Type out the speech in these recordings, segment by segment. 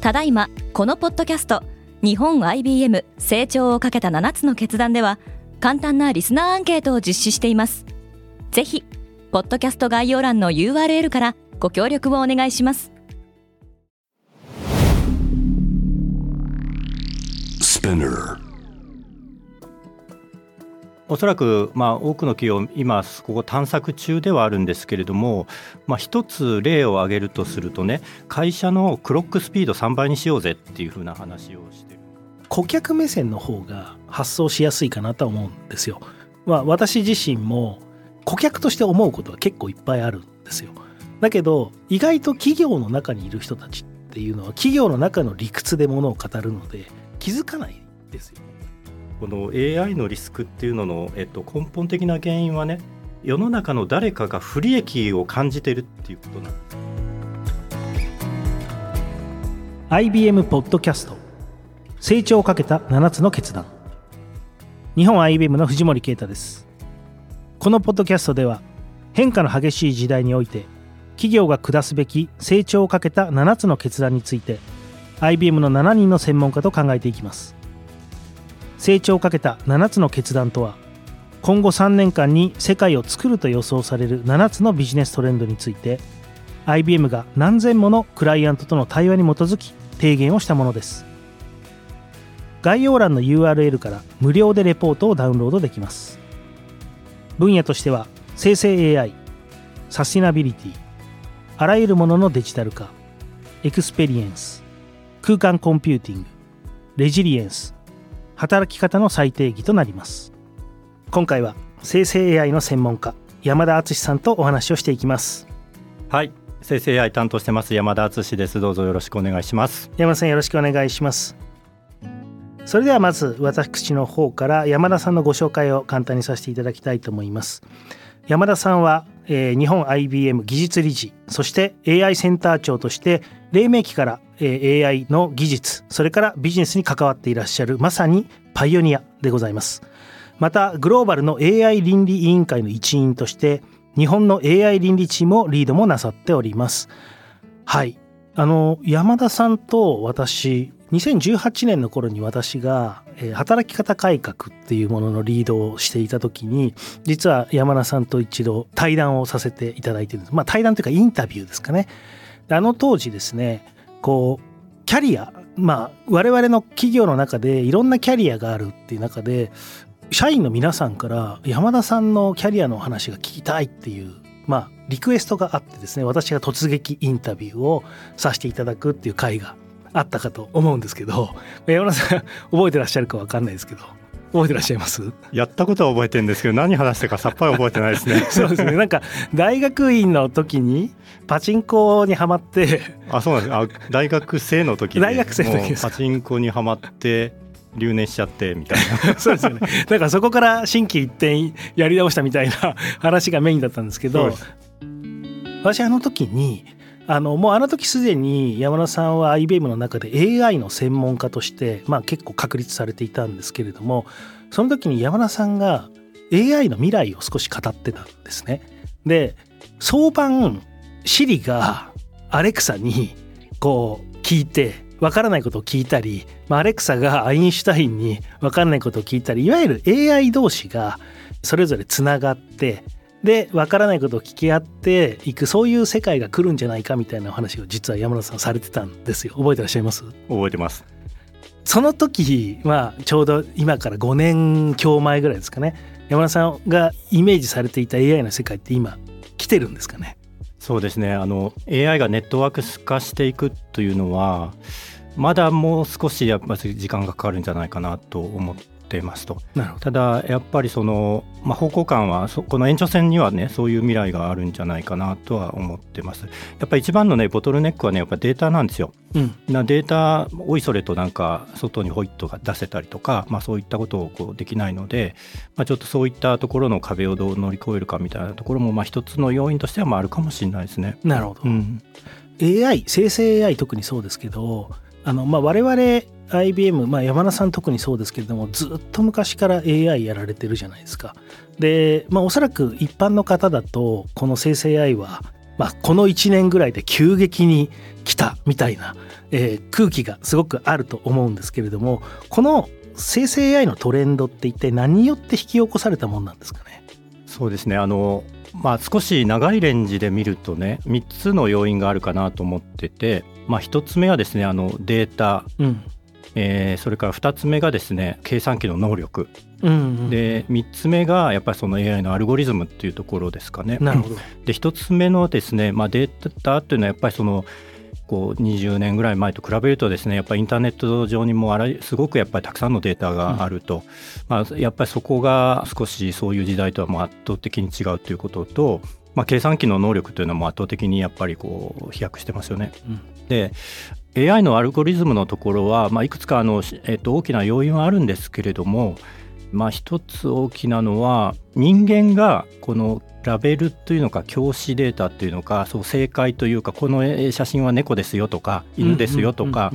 ただいまこのポッドキャスト日本 IBM 成長をかけた7つの決断では簡単なリスナーアンケートを実施しています。ぜひポッドキャスト概要欄の URL からご協力をお願いします。おそらく、まあ、多くの企業今ここ探索中ではあるんですけれども、まあ、一つ例を挙げるとするとね会社のクロックスピード3倍にしようぜっていうふうな話をしてる顧客目線の方が発想しやすいかなとは思うんですよ。まあ、私自身も顧客として思うことは結構いっぱいあるんですよ。だけど意外と企業の中にいる人たちっていうのは企業の中の理屈でものを語るので気づかないですよ。この AI のリスクっていうのの、えっと、根本的な原因はね世の中の誰かが不利益を感じてるっていうことなんです。IBM ポッドキャスト。成長をかけた7つの決断。日本 IBM の藤森啓太です。このポッドキャストでは変化の激しい時代において企業が下すべき成長をかけた7つの決断について IBM の7人の専門家と考えていきます。成長を賭けた7つの決断とは今後3年間に世界を作ると予想される7つのビジネストレンドについて IBM が何千ものクライアントとの対話に基づき提言をしたものです。概要欄の URL から無料でレポートをダウンロードできます。分野としては生成 AI サスティナビリティあらゆるもののデジタル化エクスペリエンス空間コンピューティングレジリエンス働き方の再定義となります。今回は生成 AI の専門家山田敦さんとお話をしていきます。はい。生成 AI 担当してます山田敦です。どうぞよろしくお願いします。山田さんよろしくお願いします。それではまず私の方から山田さんのご紹介を簡単にさせていただきたいと思います。山田さんは、えー、日本 IBM 技術理事そして AI センター長として黎明期から、えー、AI の技術それからビジネスに関わっていらっしゃるまさにパイオニアでございます。またグローバルの AI 倫理委員会の一員として日本の AI 倫理チームをリードもなさっております。はい。あの山田さんと私2018年の頃に私が、え、働き方改革っていうもののリードをしていた時に実は山田さんと一度対談をさせていただいてるんです。まあ対談というかインタビューですかね。あの当時ですねこうキャリアまあ我々の企業の中でいろんなキャリアがあるっていう中で社員の皆さんから山田さんのキャリアの話が聞きたいっていうまあリクエストがあってですね私が突撃インタビューをさせていただくっていう回があったかと思うんですけど山田さん覚えてらっしゃるか分かんないですけど覚えてらっしゃいます？やったことは覚えてるんですけど何話したかさっぱり覚えてないですね。そうですね。なんか大学院の時にパチンコにはまってあそうなんです。あ大学生の時大学生の時パチンコにはまって留年しちゃってみたいな。そうですよね。だからそこから心機一転やり直したみたいな話がメインだったんですけど私あの時にあのもうあの時すでに山田さんは IBM の中で AI の専門家として、まあ、結構確立されていたんですけれどもその時に山田さんが AI の未来を少し語ってたんですね。で早晩シリがアレクサにこう聞いてわからないことを聞いたり、まあ、アレクサがアインシュタインにわからないことを聞いたりいわゆる AI 同士がそれぞれつながってで分からないことを聞き合っていくそういう世界が来るんじゃないかみたいなお話を実は山田さんされてたんですよ。覚えてらっしゃいます？覚えてます。その時はちょうど今から5年強前ぐらいですかね。山田さんがイメージされていた AI の世界って今来てるんですかね？そうですね。あの AI がネットワーク化していくというのはまだもう少しやっぱり時間がかかるんじゃないかなと思ってますと。ただやっぱりその、まあ、方向感はこの延長線にはねそういう未来があるんじゃないかなとは思ってます。やっぱり一番のねボトルネックはねやっぱデータなんですよ、うん、なデータおいそれとなんか外にホイットが出せたりとか、まあ、そういったことをこうできないので、まあ、ちょっとそういったところの壁をどう乗り越えるかみたいなところもまあ一つの要因としてはまああるかもしれないですね。なるほど、うん、AI 生成 AI 特にそうですけどあのまあ我々 IBM、まあ、山田さん特にそうですけれどもずっと昔から AI やられてるじゃないですか。で、まあ、おそらく一般の方だとこの生成 AI はまあ、この1年ぐらいで急激に来たみたいな、えー、空気がすごくあると思うんですけれどもこの生成 AI のトレンドって一体何によって引き起こされたもんなんですかね？そうですねあのまあ、少し長いレンジで見るとね3つの要因があるかなと思ってて、まあ、1つ目はですねあのデータ、うん、えー、それから2つ目がですね計算機の能力、うんうん、で3つ目がやっぱりその AI のアルゴリズムっていうところですかね。なるほど。で1つ目のですね、まあ、データっていうのはやっぱりそのこう20年ぐらい前と比べるとですねやっぱりインターネット上にもあらすごくやっぱりたくさんのデータがあると、うん、まあ、やっぱりそこが少しそういう時代とはもう圧倒的に違うということと、まあ、計算機の能力というのも圧倒的にやっぱりこう飛躍してますよね。うん、で AI のアルゴリズムのところは、まあ、いくつかあの、えっと、大きな要因はあるんですけれども、まあ、一つ大きなのは人間がこのラベルというのか教師データっていうのかそう正解というかこの写真は猫ですよとか犬ですよとか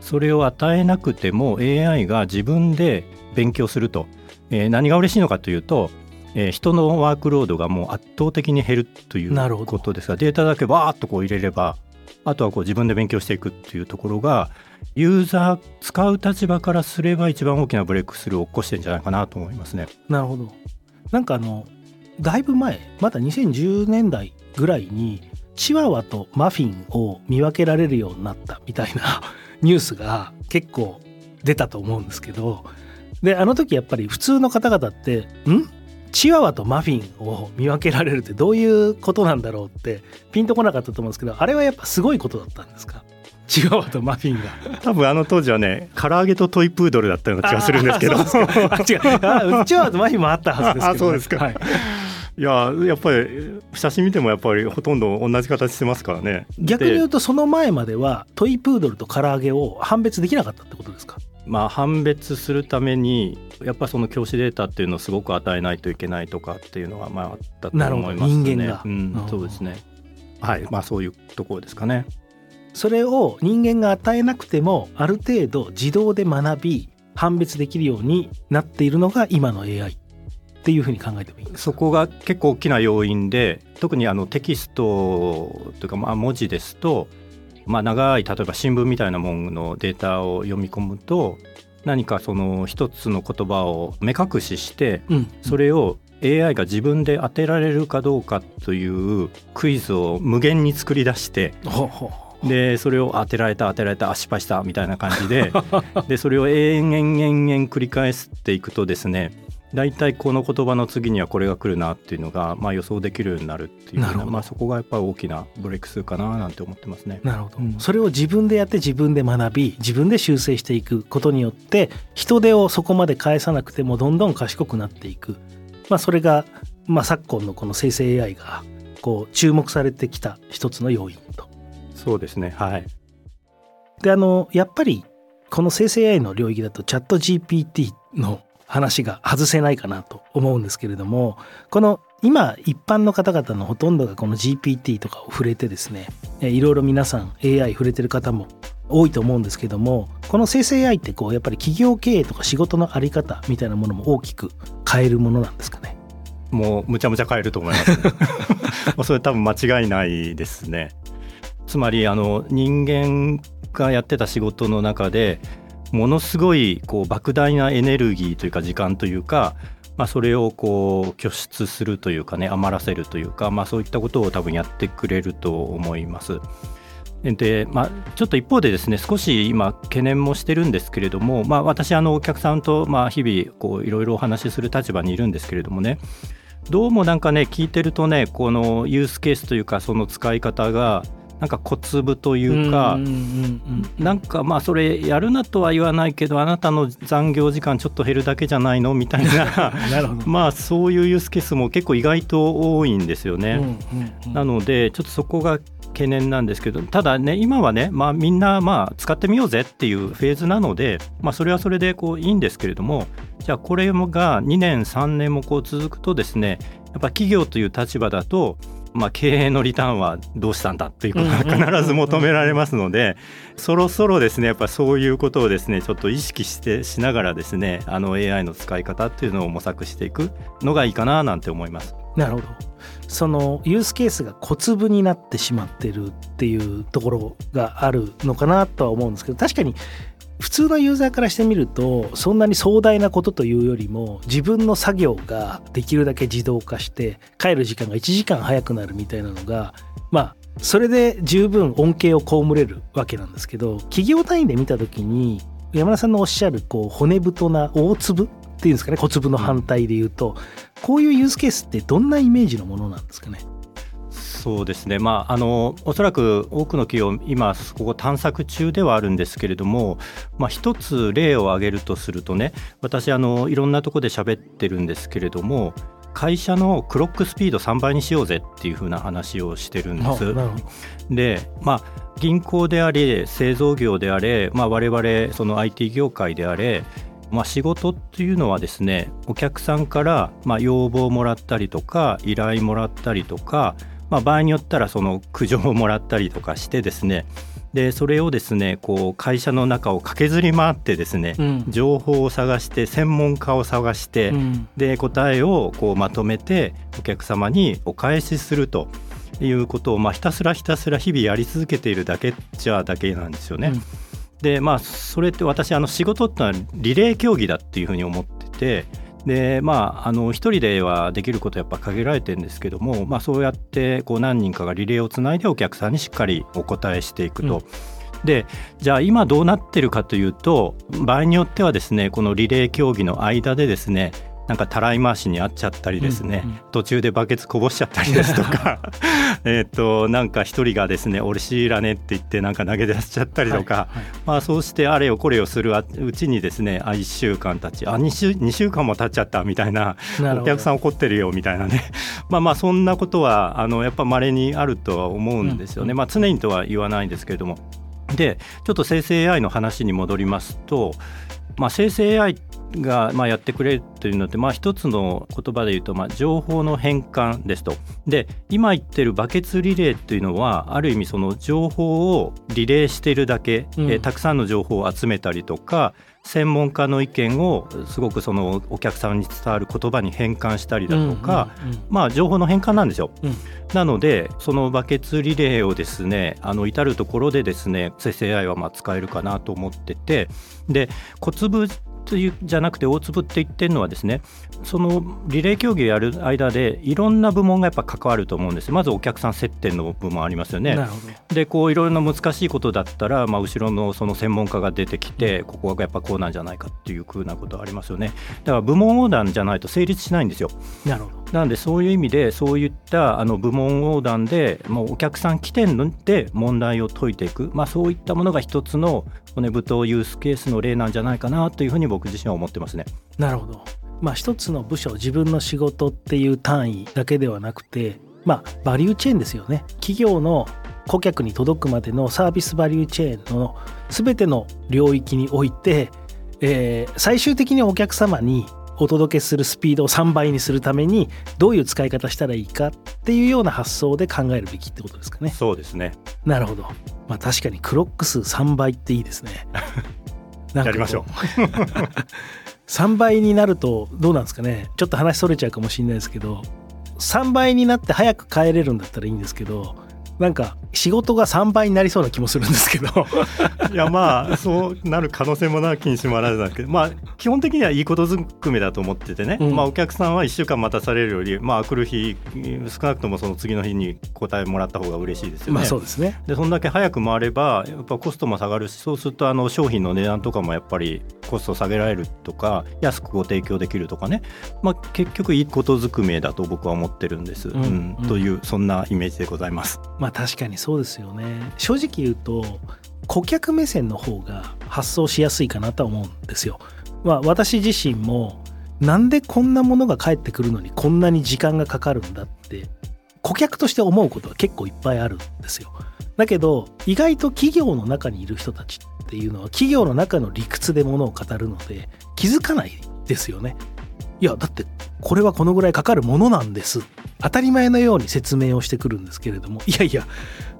それを与えなくても AI が自分で勉強すると、えー、何が嬉しいのかというと、えー、人のワークロードがもう圧倒的に減るということですがデータだけバーッとこう入れればあとはこう自分で勉強していくっていうところがユーザー使う立場からすれば一番大きなブレイクスルーを起こしてんじゃないかなと思いますね。なるほどなんかあのだいぶ前まだ2010年代ぐらいにチワワとマフィンを見分けられるようになったみたいな ニュースが結構出たと思うんですけどであの時やっぱり普通の方々ってん？チワワとマフィンを見分けられるってどういうことなんだろうってピンとこなかったと思うんですけどあれはやっぱすごいことだったんですか？チワワとマフィンが。多分あの当時はね唐揚げとトイプードルだったような気がするんですけど。あ違う。あチワワとマフィンもあったはずですけど、ね、あそうですか、はい。いややっぱり写真見てもやっぱりほとんど同じ形してますからね。逆に言うとその前まではトイプードルと唐揚げを判別できなかったってことですか？まあ判別するためにやっぱその教師データっていうのをすごく与えないといけないとかっていうのはまああったと思いますね。人間が、うん、そうですね。はいまあそういうところですかね。それを人間が与えなくてもある程度自動で学び判別できるようになっているのが今の AI っていうふうに考えてもいいそこが結構大きな要因で特にあのテキストというかまあ文字ですとまあ、長い例えば新聞みたいなもののデータを読み込むと何かその一つの言葉を目隠しして、それを AI が自分で当てられるかどうかというクイズを無限に作り出してでそれを当てられた当てられたあ失敗したみたいな感じで でそれを延々延々繰り返していくとですね大体この言葉の次にはこれが来るなっていうのが、まあ、予想できるようになるっていうまあ、そこがやっぱり大きなブレイクスかななんて思ってますね。なるほど、うん、それを自分でやって自分で学び自分で修正していくことによって人手をそこまで返さなくてもどんどん賢くなっていく、まあ、それが、まあ、昨今のこの生成 AI がこう注目されてきた一つの要因と。そうですね。はい。であのやっぱりこの生成 AI の領域だとチャット GPT の話が外せないかなと思うんですけれどもこの今一般の方々のほとんどがこの GPT とかを触れてですねいろいろ皆さん AI 触れてる方も多いと思うんですけどもこの生成 AI ってこうやっぱり企業経営とか仕事の在り方みたいなものも大きく変えるものなんですかね？もうむちゃむちゃ変えると思います、ね、それ多分間違いないですね。つまりあの人間がやってた仕事の中でものすごいこう莫大なエネルギーというか時間というか、まあ、それをこう拠出するというかね余らせるというか、まあ、そういったことを多分やってくれると思います。でまあ、ちょっと一方でですね少し今懸念もしてるんですけれども、まあ、私あのお客さんとまあ日々いろいろお話しする立場にいるんですけれどもねどうもなんかね聞いてるとねこのユースケースというかその使い方がなんか小粒というか、なんかまあそれやるなとは言わないけどあなたの残業時間ちょっと減るだけじゃないのみたいな。まあそういうユースケースも結構意外と多いんですよね。なのでちょっとそこが懸念なんですけどただね今はね、まあ、みんなまあ使ってみようぜっていうフェーズなので、まあ、それはそれでこういいんですけれどもじゃあこれが2年3年もこう続くとですねやっぱ企業という立場だとまあ、経営のリターンはどうしたんだということが必ず求められますのでそろそろですねやっぱそういうことをですねちょっと意識してしながらですねあの AI の使い方っていうのを模索していくのがいいかななんて思います。なるほどそのユースケースが小粒になってしまってるっていうところがあるのかなとは思うんですけど確かに普通のユーザーからしてみるとそんなに壮大なことというよりも自分の作業ができるだけ自動化して帰る時間が1時間早くなるみたいなのがまあそれで十分恩恵を被れるわけなんですけど企業単位で見た時に山田さんのおっしゃるこう骨太な大粒っていうんですかね小粒の反対で言うと、こういうユースケースってどんなイメージのものなんですかね？そうですね、まあ、あのおそらく多くの企業、今、ここ探索中ではあるんですけれども、まあ、一つ例を挙げるとするとね、私あの、いろんなところで喋ってるんですけれども、会社のクロックスピード3倍にしようぜっていうふうな話をしてるんです。で、まあ、銀行であれ製造業であれ、まあ、我々その IT 業界であれまあ、仕事っていうのはですねお客さんからまあ要望をもらったりとか依頼もらったりとか、まあ、場合によったらその苦情をもらったりとかしてですねでそれをですねこう会社の中を駆けずり回ってですね、うん、情報を探して専門家を探して、うん、で答えをこうまとめてお客様にお返しするということを、まあ、ひたすらひたすら日々やり続けているだけじゃだけなんですよね。うん。でまあそれって私あの仕事ってのはリレー競技だっていうふうに思っててでまああの一人ではできることやっぱ限られてるんですけども、まあ、そうやってこう何人かがリレーをつないでお客さんにしっかりお答えしていくと。うんでじゃあ今どうなってるかというと場合によってはですねこのリレー競技の間でですねなんかたらい回しにあっちゃったりですね、うんうん、途中でバケツこぼしちゃったりですとか えっとなんか一人がですね「俺知らね」って言ってなんか投げ出しちゃったりとか、はいはい、まあ、そうしてあれよこれをするうちにですねあ1週間経ちあ 2, 週2週間も経っちゃったみたいなお客さん怒ってるよみたいなね。まあまあそんなことはあのやっぱ稀にあるとは思うんですよね、うんうん、まあ、常にとは言わないんですけれども。でちょっと生成 AI の話に戻りますと、まあ、生成 AI がまあやってくれるというのって、まあ、一つの言葉で言うと、まあ、情報の変換ですと。で今言ってるバケツリレーというのはある意味その情報をリレーしているだけ、うん、えたくさんの情報を集めたりとか専門家の意見をすごくそのお客さんに伝わる言葉に変換したりだとか、まあ情報の変換なんですよ。うん、なのでそのバケツリレーをですねあの至る所でですね生成 AI はまあ使えるかなと思っててで小粒じゃなくて大粒って言ってるのはですねそのリレー競技をやる間でいろんな部門がやっぱ関わると思うんです。まずお客さん接点の部門ありますよね。でこういろいろな難しいことだったら、まあ、後ろのその専門家が出てきてここはやっぱこうなんじゃないかっていうふうなことありますよね。だから部門横断じゃないと成立しないんですよ。なるほど。なのでそういう意味でそういったあの部門横断でもうお客さん起点で問題を解いていく、まあ、そういったものが一つの骨太ユースケースの例なんじゃないかなというふうに僕自身は思ってますね。なるほどまあ、一つの部署自分の仕事っていう単位だけではなくて、まあ、バリューチェーンですよね企業の顧客に届くまでのサービスバリューチェーンの全ての領域において、えー、最終的にお客様にお届けするスピードを3倍にするためにどういう使い方したらいいかっていうような発想で考えるべきってことですかね。そうですねなるほど。まあ確かにクロック数3倍っていいですね。やりましょう。3倍になるとどうなんですかねちょっと話それちゃうかもしれないですけど3倍になって早く帰れるんだったらいいんですけどなんか仕事が3倍になりそうな気もするんですけど。いやまあそうなる可能性もなきにしもあらずなんですけど。まあ基本的にはいいことずくめだと思っててね、うん、まあお客さんは1週間待たされるよりまあ来る日少なくともその次の日に答えもらった方が嬉しいですよね。まあそうですね。でそんだけ早く回ればやっぱコストも下がるしそうするとあの商品の値段とかもやっぱりコスト下げられるとか安くご提供できるとかね、まあ、結局いいことずくめだと僕は思ってるんです、うん、うん、というそんなイメージでございます。まあ確かにそうですよね正直言うと顧客目線の方が発想しやすいかなとは思うんですよ。まあ、私自身もなんでこんなものが返ってくるのにこんなに時間がかかるんだって顧客として思うことは結構いっぱいあるんですよ。だけど意外と企業の中にいる人たちっていうのは企業の中の理屈でものを語るので気づかないですよね。いやだってこれはこのぐらいかかるものなんです当たり前のように説明をしてくるんですけれどもいやいや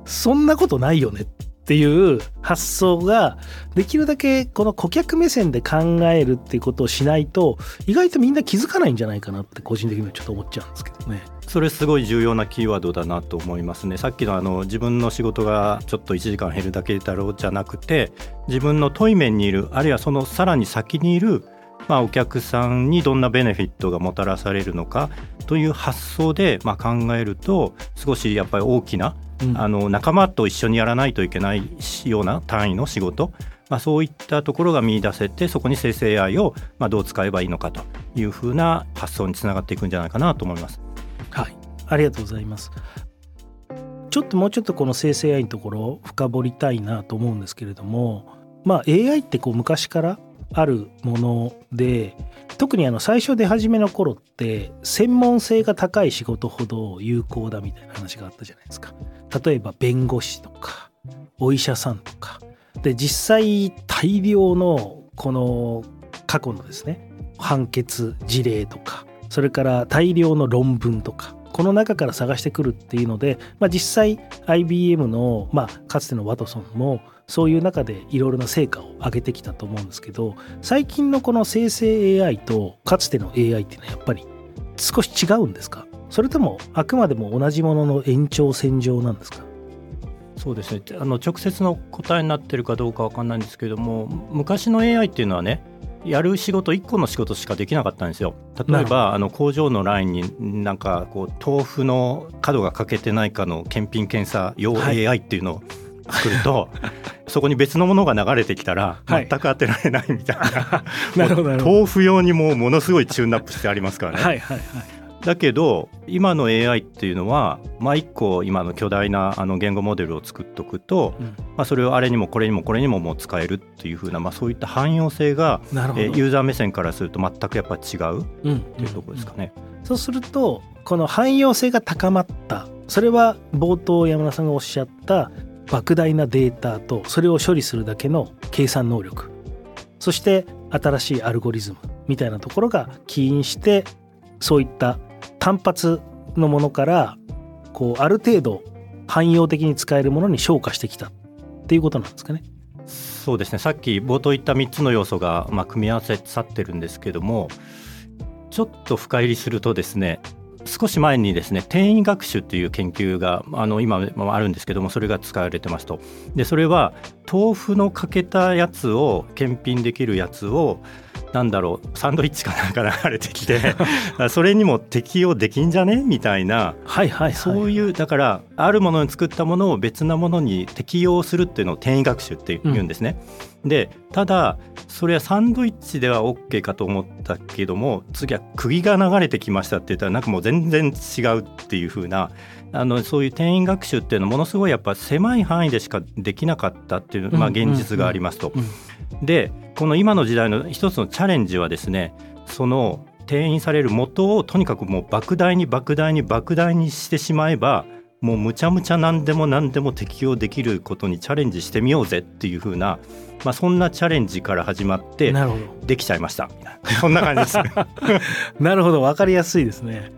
そんなことないよねっていう発想ができるだけこの顧客目線で考えるっていうことをしないと意外とみんな気づかないんじゃないかなって個人的にはちょっと思っちゃうんですけどね。それすごい重要なキーワードだなと思いますね。さっきのあの自分の仕事がちょっと1時間減るだけだろうじゃなくて自分の対面にいるあるいはそのさらに先にいるまあ、お客さんにどんなベネフィットがもたらされるのかという発想でまあ考えると少しやっぱり大きな、うん、あの仲間と一緒にやらないといけないような単位の仕事、まあ、そういったところが見出せてそこに生成 AI をまあどう使えばいいのかというふうな発想につながっていくんじゃないかなと思います。はい、ありがとうございます。ちょっともうちょっとこの生成 AI のところを深掘りたいなと思うんですけれども、まあ、AI ってこう昔からあるもので特にあの最初出始めの頃って専門性が高い仕事ほど有効だみたいな話があったじゃないですか。例えば弁護士とかお医者さんとか。で実際大量のこの過去のですね判決事例とかそれから大量の論文とかこの中から探してくるっていうので、まあ、実際 IBM の、まあ、かつてのワトソンもそういう中でいろいろな成果を上げてきたと思うんですけど最近のこの生成 AI とかつての AI っていうのはやっぱり少し違うんですか？それともあくまでも同じものの延長線上なんですか？そうですね。あの直接の答えになってるかどうか分かんないんですけども昔の AI っていうのはねやる仕事1個の仕事しかできなかったんですよ。例えばあの工場のラインになんかこう豆腐の角が欠けてないかの検品検査用 AI っていうのを作ると、はい、そこに別のものが流れてきたら全く当てられないみたいな、はい、豆腐用にもものすごいチューンナップしてありますからね。はいはいはい。だけど今の AI っていうのは、まあ、1個今の巨大なあの言語モデルを作っておくと、うん、まあ、それをあれにもこれにもこれにももう使えるっていうふうな、まあ、そういった汎用性が、えユーザー目線からすると全くやっぱ違うっていうところですかね。うんうん、そうするとこの汎用性が高まった。それは冒頭山田さんがおっしゃった莫大なデータとそれを処理するだけの計算能力そして新しいアルゴリズムみたいなところが起因してそういった単発のものからこうある程度汎用的に使えるものに昇華してきたっていうことなんですかね。そうですねさっき冒頭言った3つの要素が、まあ、組み合わせさってるんですけどもちょっと深入りするとですね少し前にですね転移学習という研究があの今もあるんですけどもそれが使われてますと。でそれは豆腐のかけたやつを検品できるやつをなんだろうサンドイッチかなんか流れてきて それにも適用できんじゃね？みたいな、はいはい、はい、そういうだからあるものに作ったものを別なものに適用するっていうのを転移学習って言うんですね。うん、でただそれはサンドイッチでは OK かと思ったけども次は釘が流れてきましたって言ったらなんかもう全然違うっていう風なあのそういう転移学習っていうのはものすごいやっぱ狭い範囲でしかできなかったっていう、まあ、現実がありますと。でこの今の時代の一つのチャレンジはですねその転移される元をとにかくもう莫大に莫大に莫大にしてしまえばもうむちゃむちゃ何でも何でも適用できることにチャレンジしてみようぜっていう風な、まあ、そんなチャレンジから始まってできちゃいました。そんな感じです。なるほど。分かりやすいですね。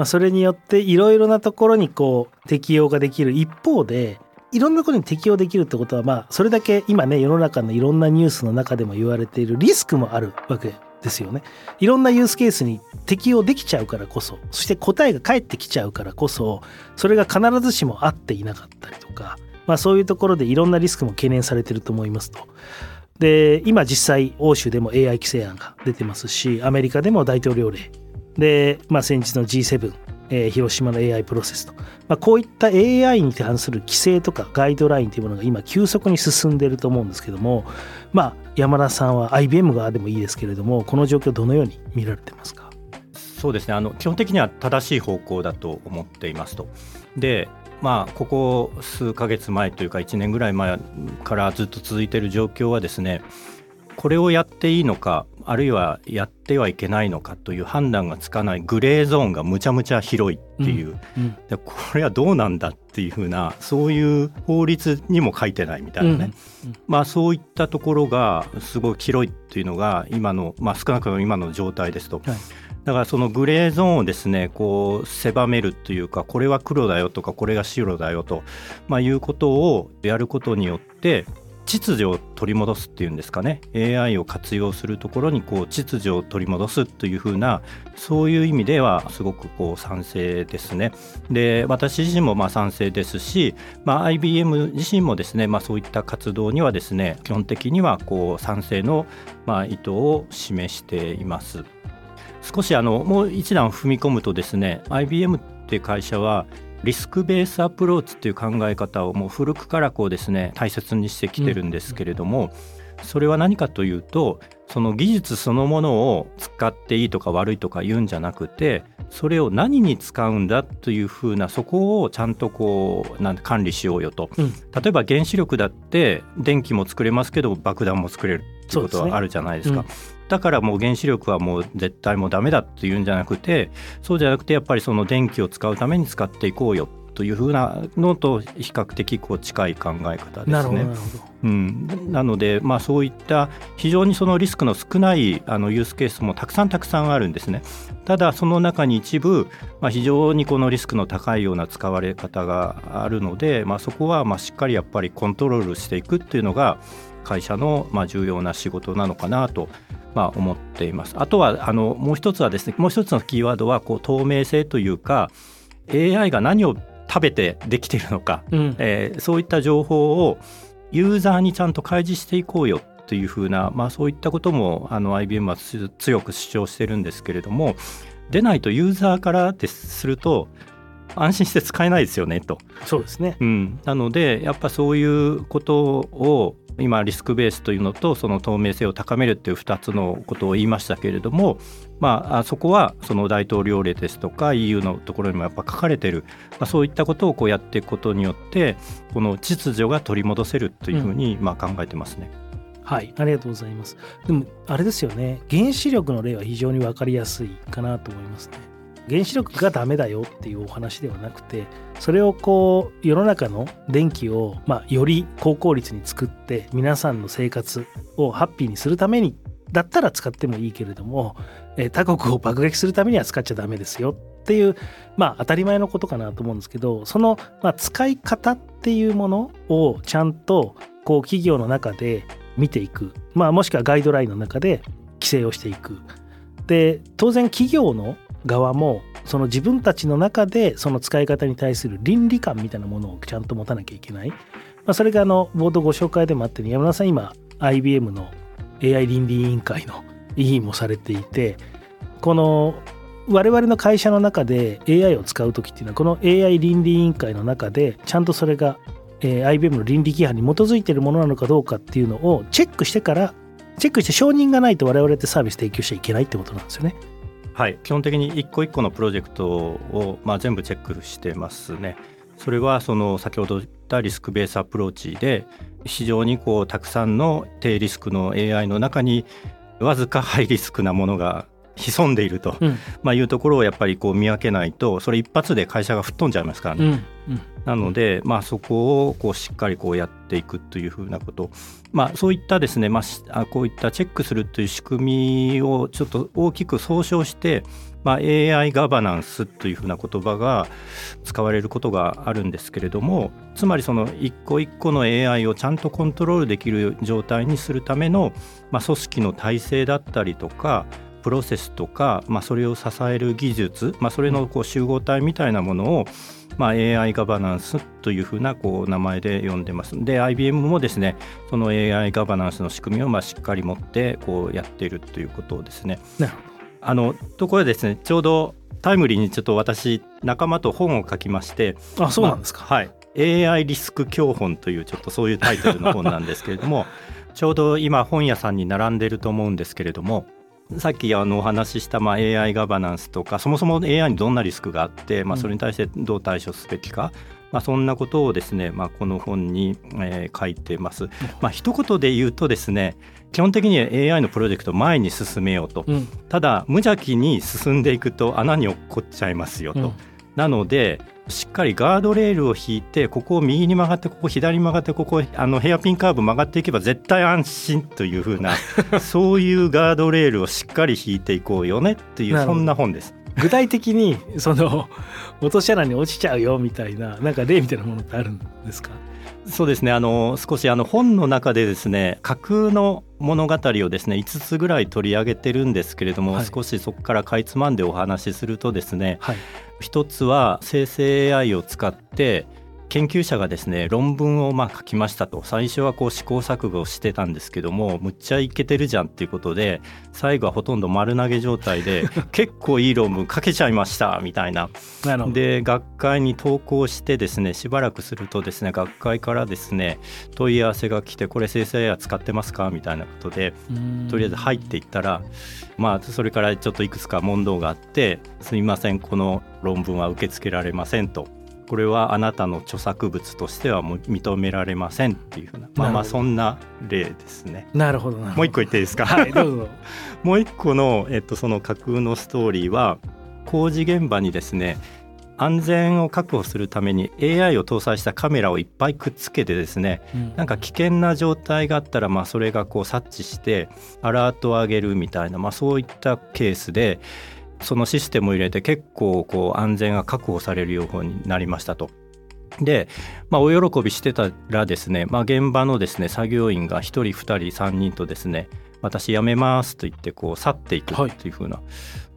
まあ、それによっていろいろなところにこう適用ができる一方でいろんなことに適用できるってことはまあそれだけ今ね世の中のいろんなニュースの中でも言われているリスクもあるわけですよね。いろんなユースケースに適用できちゃうからこそそして答えが返ってきちゃうからこそそれが必ずしも合っていなかったりとか、まあ、そういうところでいろんなリスクも懸念されてると思いますと。で今実際欧州でも AI 規制案が出てますしアメリカでも大統領令で、まあ、先日の G7 えー、広島の AI プロセスと、まあ、こういった AI に関する規制とかガイドラインというものが今急速に進んでいると思うんですけども、まあ、山田さんは IBM 側でもいいですけれどもこの状況どのように見られてますか？そうですね。あの基本的には正しい方向だと思っていますと。でまあ、ここ数ヶ月前というか1年ぐらい前からずっと続いている状況はですねこれをやっていいのかあるいはやってはいけないのかという判断がつかないグレーゾーンがむちゃむちゃ広いっていう、うんうん、これはどうなんだっていうふうなそういう法律にも書いてないみたいなね、うんうん、まあ、そういったところがすごい広いっていうのが今の、まあ、少なくとも今の状態ですと。はい。だからそのグレーゾーンをですねこう狭めるというかこれは黒だよとかこれが白だよと、まあ、いうことをやることによって秩序を取り戻すっていうんですかね AI を活用するところにこう秩序を取り戻すというふうなそういう意味ではすごくこう賛成ですね。で私自身もまあ賛成ですし、まあ、IBM 自身もですね、まあ、そういった活動にはですね基本的にはこう賛成のまあ意図を示しています。少しあのもう一段踏み込むとですね IBM っていう会社はリスクベースアプローチっていう考え方をもう古くからこうですね大切にしてきてるんですけれども、それは何かというとその技術そのものを使っていいとか悪いとか言うんじゃなくてそれを何に使うんだというふうなそこをちゃんとこうなん管理しようよと、うん、例えば原子力だって電気も作れますけど爆弾も作れるっていうことはあるじゃないですか。だからもう原子力はもう絶対もうダメだっていうんじゃなくてそうじゃなくてやっぱりその電気を使うために使っていこうよというふうなのと比較的こう近い考え方ですね。うん、なので、まあ、そういった非常にそのリスクの少ないあのユースケースもたくさんたくさんあるんですね。ただその中に一部、まあ、非常にこのリスクの高いような使われ方があるので、まあ、そこはまあしっかりやっぱりコントロールしていくっていうのが会社のまあ重要な仕事なのかなとまあ、思っています。あとはあのもう一つはですねもう一つのキーワードはこう透明性というか AI が何を食べてできているのか、うん、えー、そういった情報をユーザーにちゃんと開示していこうよというふうな、まあ、そういったこともあの IBM は強く主張してるんですけれども出ないとユーザーからですると安心して使えないですよねと。そうですね、うん、なのでやっぱそういうことを今リスクベースというのとその透明性を高めるっていう2つのことを言いましたけれども、まあ、そこはその大統領令ですとか EU のところにもやっぱ書かれてる、まあ、そういったことをこうやっていくことによってこの秩序が取り戻せるというふうにまあ考えてますね。うん、はいありがとうございます。でもあれですよね原子力の例は非常に分かりやすいかなと思いますね。原子力がダメだよっていうお話ではなくてそれをこう世の中の電気を、まあ、より高効率に作って皆さんの生活をハッピーにするためにだったら使ってもいいけれども、え、他国を爆撃するためには使っちゃダメですよっていうまあ当たり前のことかなと思うんですけどその、まあ、使い方っていうものをちゃんとこう企業の中で見ていく、まあ、もしくはガイドラインの中で規制をしていく。で当然企業の側もその自分たちの中でその使い方に対する倫理観みたいなものをちゃんと持たなきゃいけない、まあ、それがあの冒頭ご紹介でもあったように山田さん今 IBM の AI 倫理委員会の委員もされていてこの我々の会社の中で AI を使う時っていうのはこの AI 倫理委員会の中でちゃんとそれが、えー、IBM の倫理規範に基づいているものなのかどうかっていうのをチェックしてからチェックして承認がないと我々ってサービス提供しちゃいけないってことなんですよね。はい、基本的に一個一個のプロジェクトを、まあ、全部チェックしてますね。それはその先ほど言ったリスクベースアプローチで非常にこうたくさんの低リスクの AI の中にわずかハイリスクなものが潜んでいると、うん、まあ、いうところをやっぱりこう見分けないとそれ一発で会社が吹っ飛んじゃいますからね。うんうん、なので、まあ、そこをこうしっかりこうやっていくというふうなこと、まあ、そういったですね、まあ、こういったチェックするという仕組みをちょっと大きく総称して、まあ、AI ガバナンスというふうな言葉が使われることがあるんですけれどもつまりその一個一個の AI をちゃんとコントロールできる状態にするための、まあ、組織の体制だったりとかプロセスとか、まあ、それを支える技術、まあ、それのこう集合体みたいなものを、まあ、AI ガバナンスというふうなこう名前で呼んでます。で IBM もですねその AI ガバナンスの仕組みをまあしっかり持ってこうやっているということですね。あのところでですねちょうどタイムリーにちょっと私仲間と本を書きましてあそうなんですか、まあ、はい AI リスク教本というちょっとそういうタイトルの本なんですけれども ちょうど今本屋さんに並んでると思うんですけれどもさっきあのお話ししたまあ AI ガバナンスとかそもそも AI にどんなリスクがあって、まあ、それに対してどう対処すべきか。まあ、そんなことをですね、まあ、この本に、えー、書いてます。まあ一言で言うとですね基本的には AI のプロジェクトを前に進めようと、うん、ただ無邪気に進んでいくと穴に落っこっちゃいますよと。うん、なのでしっかりガードレールを引いてここを右に曲がってここ左に曲がってここあのヘアピンカーブ曲がっていけば絶対安心というふうな そういうガードレールをしっかり引いていこうよねっていうそんな本です。具体的にその落とし穴に落ちちゃうよみたいななんか例みたいなものってあるんですか？そうですね。あの少しあの本の中でですね架空の物語をですね5つぐらい取り上げてるんですけれども、はい、少しそこからかいつまんでお話しするとですね、はい、一つは生成 AI を使って研究者がですね論文をまあ書きましたと。最初はこう試行錯誤してたんですけどもむっちゃいけてるじゃんっていうことで最後はほとんど丸投げ状態で 結構いい論文書けちゃいましたみたいな。で学会に投稿してですねしばらくするとですね学会からですね問い合わせが来てこれ生成 AI 使ってますかみたいなことでとりあえず入っていったらまあそれからちょっといくつか問答があってすみませんこの論文は受け付けられませんと。これはあなたの著作物としてはも認められませんっていうふうなまあまあそんな例ですね。なるほどもう一個言っていいですか？はいどうぞ。もう一個のえっとその架空のストーリーは工事現場にですね安全を確保するために AI を搭載したカメラをいっぱいくっつけてですね、うん、なんか危険な状態があったらまあそれがこう察知してアラートを上げるみたいな、まあ、そういったケースでそのシステムを入れて結構こう安全が確保されるようになりましたと。で、まあ、お喜びしてたらですね、まあ、現場のですね作業員が1人2人3人とですね私辞めますと言ってこう去っていくっていう風な、は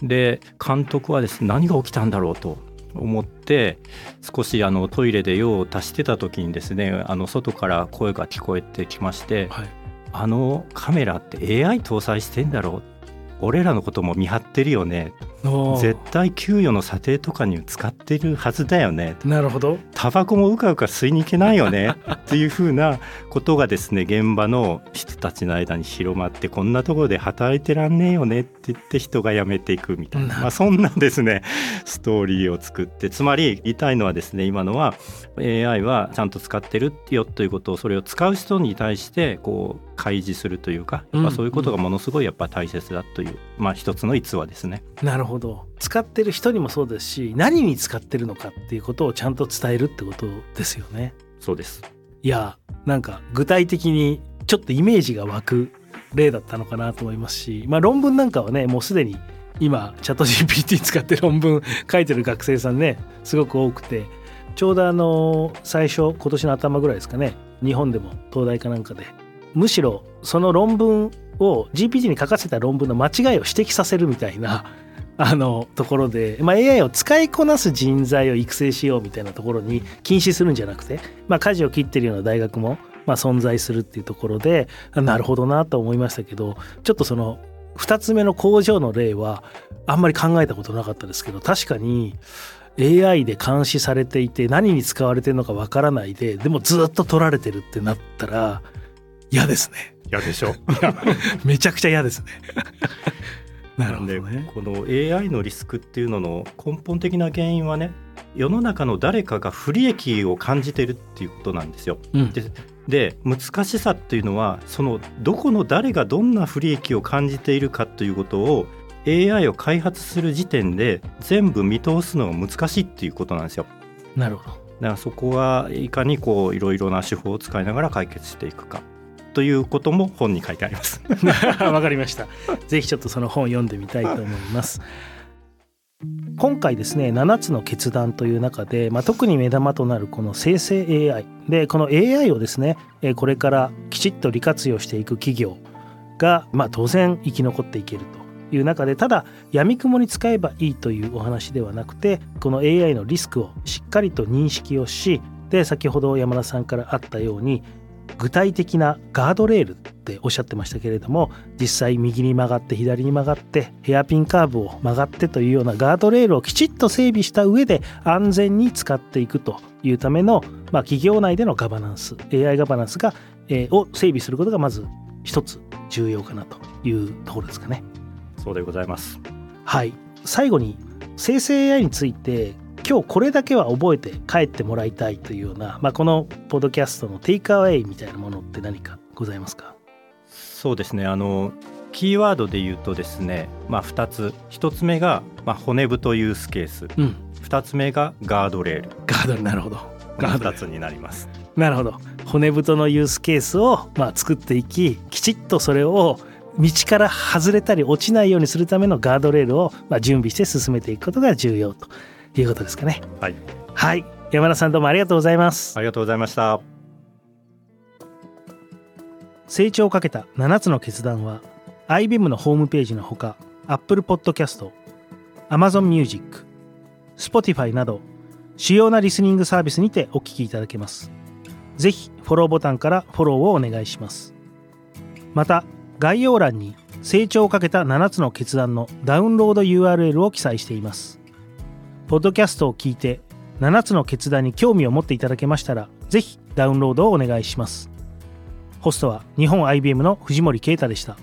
い、で監督はですね何が起きたんだろうと思って少しあのトイレで用を足してた時にですねあの外から声が聞こえてきまして、はい、あのカメラって AI 搭載してんだろう。俺らのことも見張ってるよね絶対給与の査定とかに使ってるはずだよね。なるほど。タバコもうかうか吸いに行けないよね。っていうふうなことがですね現場の人たちの間に広まってこんなところで働いてらんねえよね。って言って人が辞めていくみたいな、まあ、そんなですね。ストーリーを作って。つまり言いたいのはですね今のは AI はちゃんと使ってるよということをそれを使う人に対してこう開示するというか、まあ、そういうことがものすごいやっぱ大切だという、まあ、一つの逸話ですね。なるほど使ってる人にもそうですし何に使ってるのかっていうことをちゃんと伝えるってことですよね。そうですいやなんか具体的にちょっとイメージが湧く例だったのかなと思いますし、まあ、論文なんかはねもうすでに今チャット GPT 使って論文書いてる学生さんねすごく多くてちょうどあの最初今年の頭ぐらいですかね日本でも東大かなんかでむしろその論文を GPT に書かせた論文の間違いを指摘させるみたいな あのところで、まあ、AI を使いこなす人材を育成しようみたいなところに禁止するんじゃなくて、まあ、舵を切ってるような大学もまあ存在するっていうところでなるほどなと思いましたけどちょっとその2つ目の工場の例はあんまり考えたことなかったですけど確かに AI で監視されていて何に使われてるのかわからないででもずっと取られてるってなったら嫌ですね。嫌でしょ めちゃくちゃ嫌ですね。なるほどね、この AI のリスクっていうのの根本的な原因はね世の中の誰かが不利益を感じてるっていうことなんですよ。うん、でで難しさっていうのはそのどこの誰がどんな不利益を感じているかということを AI を開発する時点で全部見通すのが難しいっていうことなんですよ。なるほど。だからそこはいかにこういろいろな手法を使いながら解決していくかということも本に書いてあります。わかりました。ぜひちょっとその本を読んでみたいと思います。今回ですね7つの決断という中で、まあ、特に目玉となるこの生成 AI でこの AI をですねこれからきちっと利活用していく企業が、まあ、当然生き残っていけるという中でただ闇雲に使えばいいというお話ではなくてこの AI のリスクをしっかりと認識をしで先ほど山田さんからあったように具体的なガードレールっておっしゃってましたけれども実際右に曲がって左に曲がってヘアピンカーブを曲がってというようなガードレールをきちっと整備した上で安全に使っていくというための、まあ、企業内でのガバナンス AI ガバナンスが、えー、を整備することがまず一つ重要かなというところですかね。そうでございますはい最後に生成 AI について今日これだけは覚えて帰ってもらいたいというような、まあ、このポッドキャストのテイクアウェイみたいなものって何かございますか？そうですね。あのキーワードで言うとですね、まあ、2つ。1つ目が、まあ、骨太ユースケース、うん、2つ目がガードレール。ガードレール。なるほど。ガード2つになります。なるほど。骨太のユースケースを、まあ、作っていききちっとそれを道から外れたり落ちないようにするためのガードレールを、まあ、準備して進めていくことが重要ということですかねはい、はい、山田さんどうもありがとうございますありがとうございました成長をかけた7つの決断は IBM のホームページのほか Apple Podcast、Amazon Music、Spotify など主要なリスニングサービスにてお聞きいただけます。ぜひフォローボタンからフォローをお願いします。また概要欄に成長をかけた7つの決断のダウンロード URL を記載しています。ポッドキャストを聞いて7つの決断に興味を持っていただけましたら、ぜひダウンロードをお願いします。ホストは日本 IBM の藤森啓太でした。